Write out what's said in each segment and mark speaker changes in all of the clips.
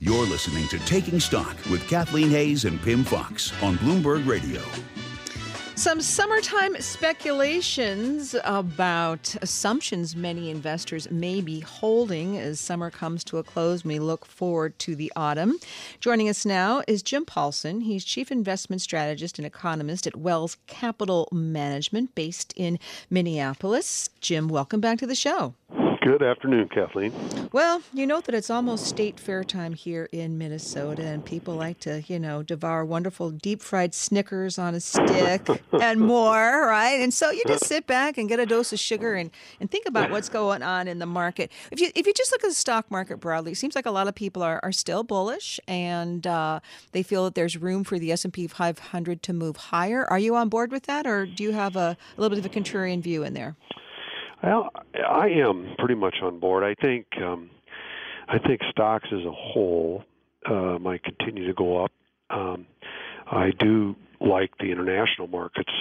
Speaker 1: You're listening to Taking Stock with Kathleen Hays and Pimm Fox on Bloomberg Radio.
Speaker 2: Some summertime speculations about assumptions many investors may be holding as summer comes to a close. We look forward to the autumn. Joining us now is Jim Paulsen. He's Chief Investment Strategist and Economist at Wells Capital Management based in Minneapolis. Jim, welcome back to the show.
Speaker 3: Good afternoon, Kathleen.
Speaker 2: Well, you know that it's almost state fair time here in Minnesota, and people like to, you know, devour wonderful deep fried Snickers on a stick and more, right? And so you just sit back and get a dose of sugar and, and think about what's going on in the market. If you if you just look at the stock market broadly, it seems like a lot of people are, are still bullish, and uh, they feel that there's room for the S and P 500 to move higher. Are you on board with that, or do you have a, a little bit of a contrarian view in there?
Speaker 3: Well, I am pretty much on board. I think um, I think stocks as a whole uh, might continue to go up. Um, I do like the international markets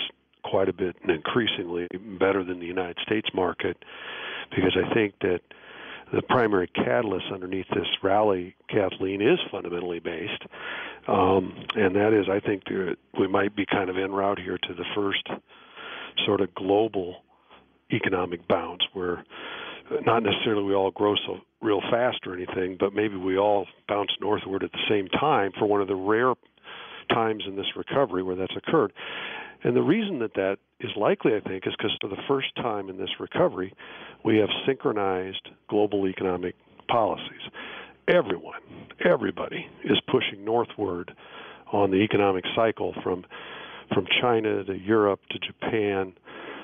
Speaker 3: quite a bit and increasingly better than the United States market because I think that the primary catalyst underneath this rally, Kathleen, is fundamentally based, um, and that is I think there, we might be kind of en route here to the first sort of global economic bounce where uh, not necessarily we all grow so real fast or anything, but maybe we all bounce northward at the same time for one of the rare times in this recovery where that's occurred. And the reason that that is likely, I think, is because for the first time in this recovery, we have synchronized global economic policies. Everyone, everybody is pushing northward on the economic cycle from from China to Europe to Japan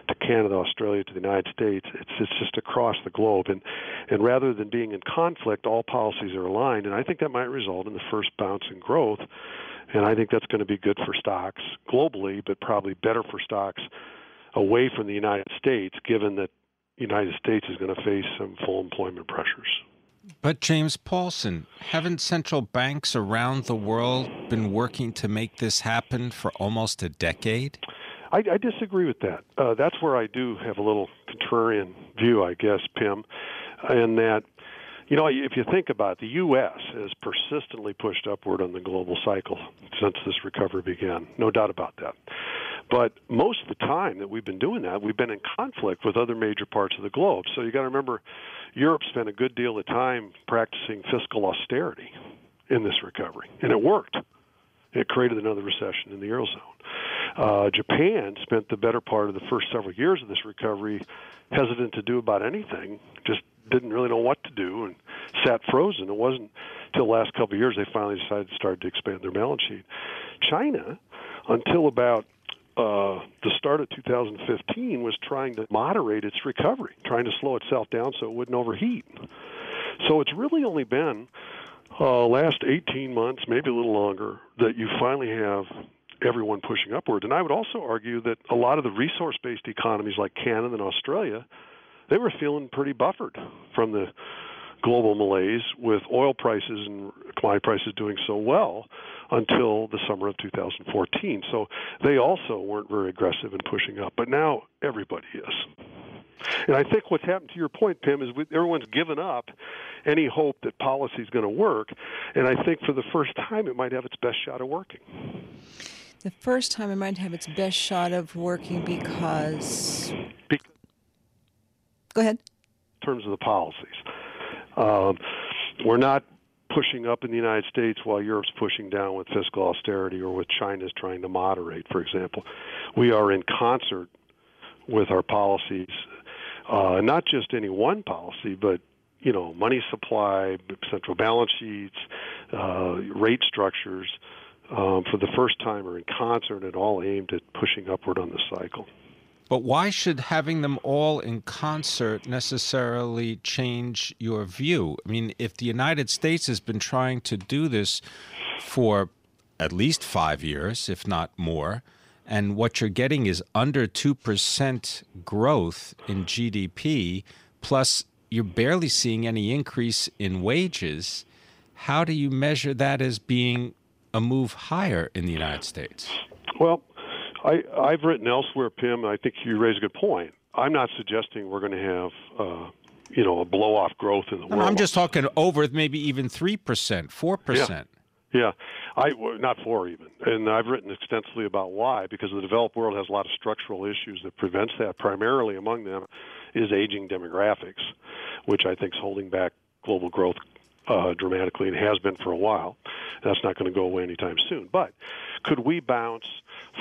Speaker 3: to Canada, Australia, to the United States. It's it's just across the globe, and and rather than being in conflict, all policies are aligned, and I think that might result in the first bounce in growth, and I think that's going to be good for stocks globally, but probably better for stocks away from the United States, given that the United States is going to face some full employment pressures.
Speaker 4: But James Paulsen, haven't central banks around the world been working to make this happen for almost a decade?
Speaker 3: I, I disagree with that. Uh, that's where I do have a little contrarian view, I guess, Pimm, in that, you know, if you think about it, the U.S. has persistently pushed upward on the global cycle since this recovery began. No doubt about that. But most of the time that we've been doing that, we've been in conflict with other major parts of the globe. So you got to remember, Europe spent a good deal of time practicing fiscal austerity in this recovery, and it worked. It created another recession in the eurozone. Uh, Japan spent the better part of the first several years of this recovery hesitant to do about anything, just didn't really know what to do and sat frozen. It wasn't until the last couple of years they finally decided to start to expand their balance sheet. China, until about uh, the start of 2015, was trying to moderate its recovery, trying to slow itself down so it wouldn't overheat. So it's really only been uh, last 18 months, maybe a little longer, that you finally have everyone pushing upward. And I would also argue that a lot of the resource based economies like Canada and Australia, they were feeling pretty buffered from the global malaise with oil prices and commodity prices doing so well until the summer of 2014. So they also weren't very aggressive in pushing up, but now everybody is. And I think what's happened to your point, Pimm, is everyone's given up any hope that policy is going to work. And I think for the first time, it might have its best shot of working
Speaker 2: the first time it might have its best shot of working because. Go ahead.
Speaker 3: In terms of the policies, um, we're not pushing up in the United States while Europe's pushing down with fiscal austerity or with China's trying to moderate, for example. We are in concert with our policies, uh, not just any one policy, but you know, money supply, central balance sheets, uh, rate structures, um, for the first time are in concert and all aimed at pushing upward on the cycle.
Speaker 4: But why should having them all in concert necessarily change your view? I mean, if the United States has been trying to do this for at least five years, if not more, and what you're getting is under 2% growth in GDP, plus you're barely seeing any increase in wages, how do you measure that as being a move higher in the United States?
Speaker 3: Well, I, I've written elsewhere, Pimm, and I think you raise a good point. I'm not suggesting we're going to have, uh, you know, a blow off growth in the world.
Speaker 4: I'm just talking over maybe even three percent, four percent.
Speaker 3: Yeah, I not four even, and I've written extensively about why because the developed world has a lot of structural issues that prevents that. Primarily among them is aging demographics, which I think is holding back global growth uh, dramatically and has been for a while. That's not going to go away anytime soon. But could we bounce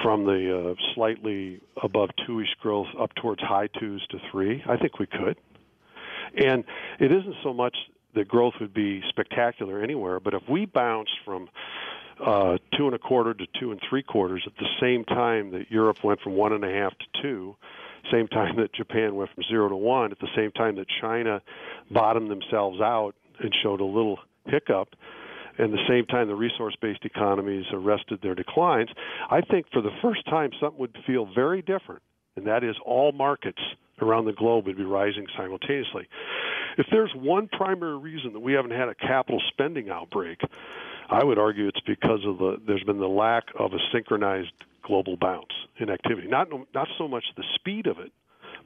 Speaker 3: from the uh, slightly above two-ish growth up towards high twos to three? I think we could. And it isn't so much that growth would be spectacular anywhere, but if we bounce from uh, two and a quarter to two and three quarters at the same time that Europe went from one and a half to two, same time that Japan went from zero to one, at the same time that China bottomed themselves out and showed a little hiccup, and the same time the resource-based economies arrested their declines, I think for the first time something would feel very different, and that is all markets around the globe would be rising simultaneously. If there's one primary reason that we haven't had a capital spending outbreak, I would argue it's because of the there's been the lack of a synchronized global bounce in activity. Not not so much the speed of it,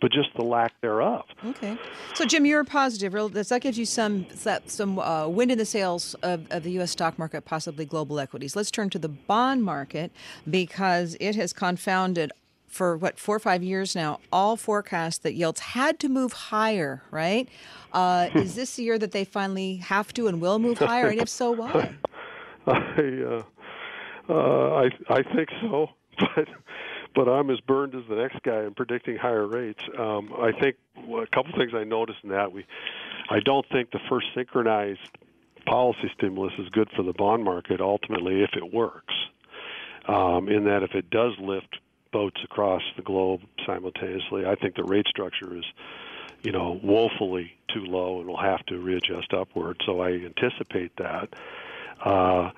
Speaker 3: but just the lack thereof.
Speaker 2: Okay. So, Jim, you're positive. That gives you some some uh, wind in the sails of, of the U.S. stock market, possibly global equities. Let's turn to the bond market because it has confounded for what four or five years now all forecasts that yields had to move higher right uh, is this the year that they finally have to and will move higher and if so why
Speaker 3: I, uh, uh, I I think so but but I'm as burned as the next guy in predicting higher rates. Um, I think a couple things I noticed in that we, I don't think the first synchronized policy stimulus is good for the bond market ultimately if it works. Um, in that if it does lift boats across the globe simultaneously, I think the rate structure is, you know, woefully too low and will have to readjust upward. So I anticipate that. Uh,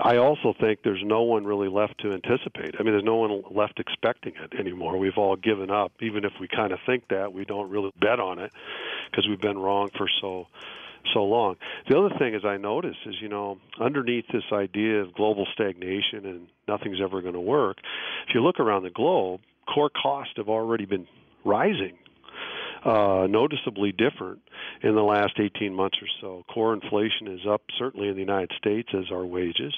Speaker 3: I also think there's no one really left to anticipate. I mean, there's no one left expecting it anymore. We've all given up. Even if we kind of think that, we don't really bet on it because we've been wrong for so so long. The other thing is I notice is you know underneath this idea of global stagnation and nothing's ever going to work. If you look around the globe, core costs have already been rising uh, noticeably different in the last 18 months or so. Core inflation is up certainly in the United States as are wages.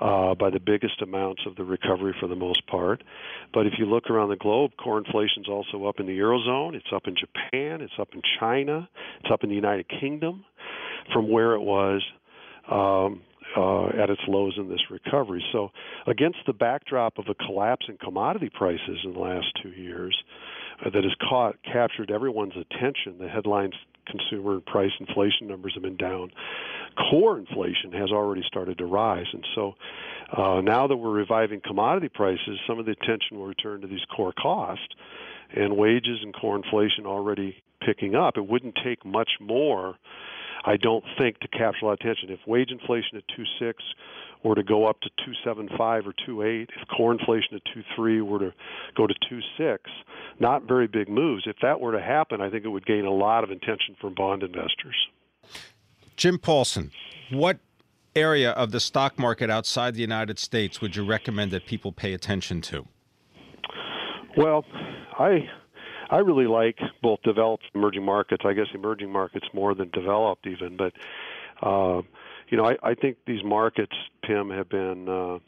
Speaker 3: Uh, by the biggest amounts of the recovery for the most part. But if you look around the globe, core inflation is also up in the Eurozone, it's up in Japan, it's up in China, it's up in the United Kingdom from where it was um, uh, at its lows in this recovery. So, against the backdrop of a collapse in commodity prices in the last two years, that has caught captured everyone's attention. The headlines consumer price inflation numbers have been down. Core inflation has already started to rise, and so uh, now that we're reviving commodity prices, some of the attention will return to these core costs, and wages and core inflation already picking up. It wouldn't take much more, I don't think, to capture a lot of attention. If wage inflation at two six were to go up to 275 or 28, if core inflation at 23 were to go to 26, not very big moves. If that were to happen, I think it would gain a lot of attention from bond investors.
Speaker 4: Jim Paulsen, what area of the stock market outside the United States would you recommend that people pay attention to?
Speaker 3: Well, I I really like both developed and emerging markets. I guess emerging markets more than developed even, but uh, you know, I, I think these markets, Tim, have been, uh,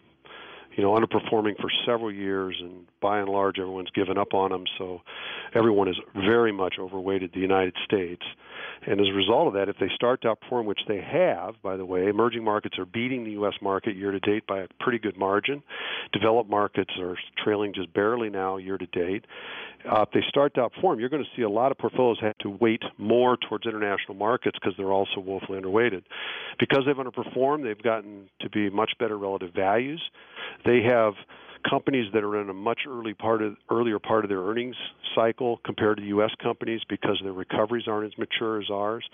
Speaker 3: you know, underperforming for several years, and by and large, everyone's given up on them. So, everyone is very much overweighted the United States. And as a result of that, if they start to outperform, which they have, by the way, emerging markets are beating the U.S. market year to date by a pretty good margin. Developed markets are trailing just barely now year to date uh, if they start to outperform, you're going to see a lot of portfolios have to weight more towards international markets because they're also woefully underweighted. Because they've underperformed, they've gotten to be much better relative values. They have companies that are in a much early part of, earlier part of their earnings cycle compared to U.S. companies because their recoveries aren't as mature as ours.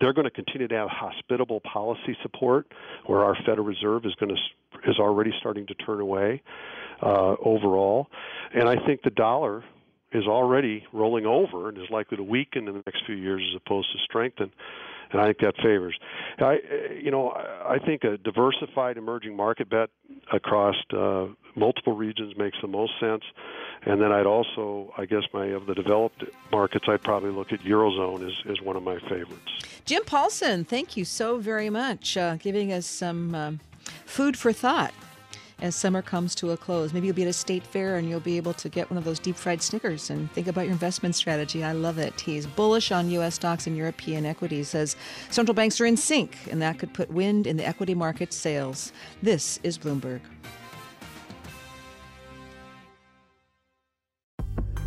Speaker 3: They're going to continue to have hospitable policy support, where our Federal Reserve is going to is already starting to turn away uh, overall, and I think the dollar is already rolling over and is likely to weaken in the next few years as opposed to strengthen and I think that favors. I, you know, I think a diversified emerging market bet across uh, multiple regions makes the most sense. And then I'd also, I guess, my of the developed markets, I'd probably look at eurozone as, as one of my favorites.
Speaker 2: Jim Paulsen, thank you so very much, uh, giving us some um, food for thought as summer comes to a close. Maybe you'll be at a state fair and you'll be able to get one of those deep fried Snickers and think about your investment strategy. I love it. He's bullish on U.S. stocks and European equities, says central banks are in sync, and that could put wind in the equity market sails. This is Bloomberg.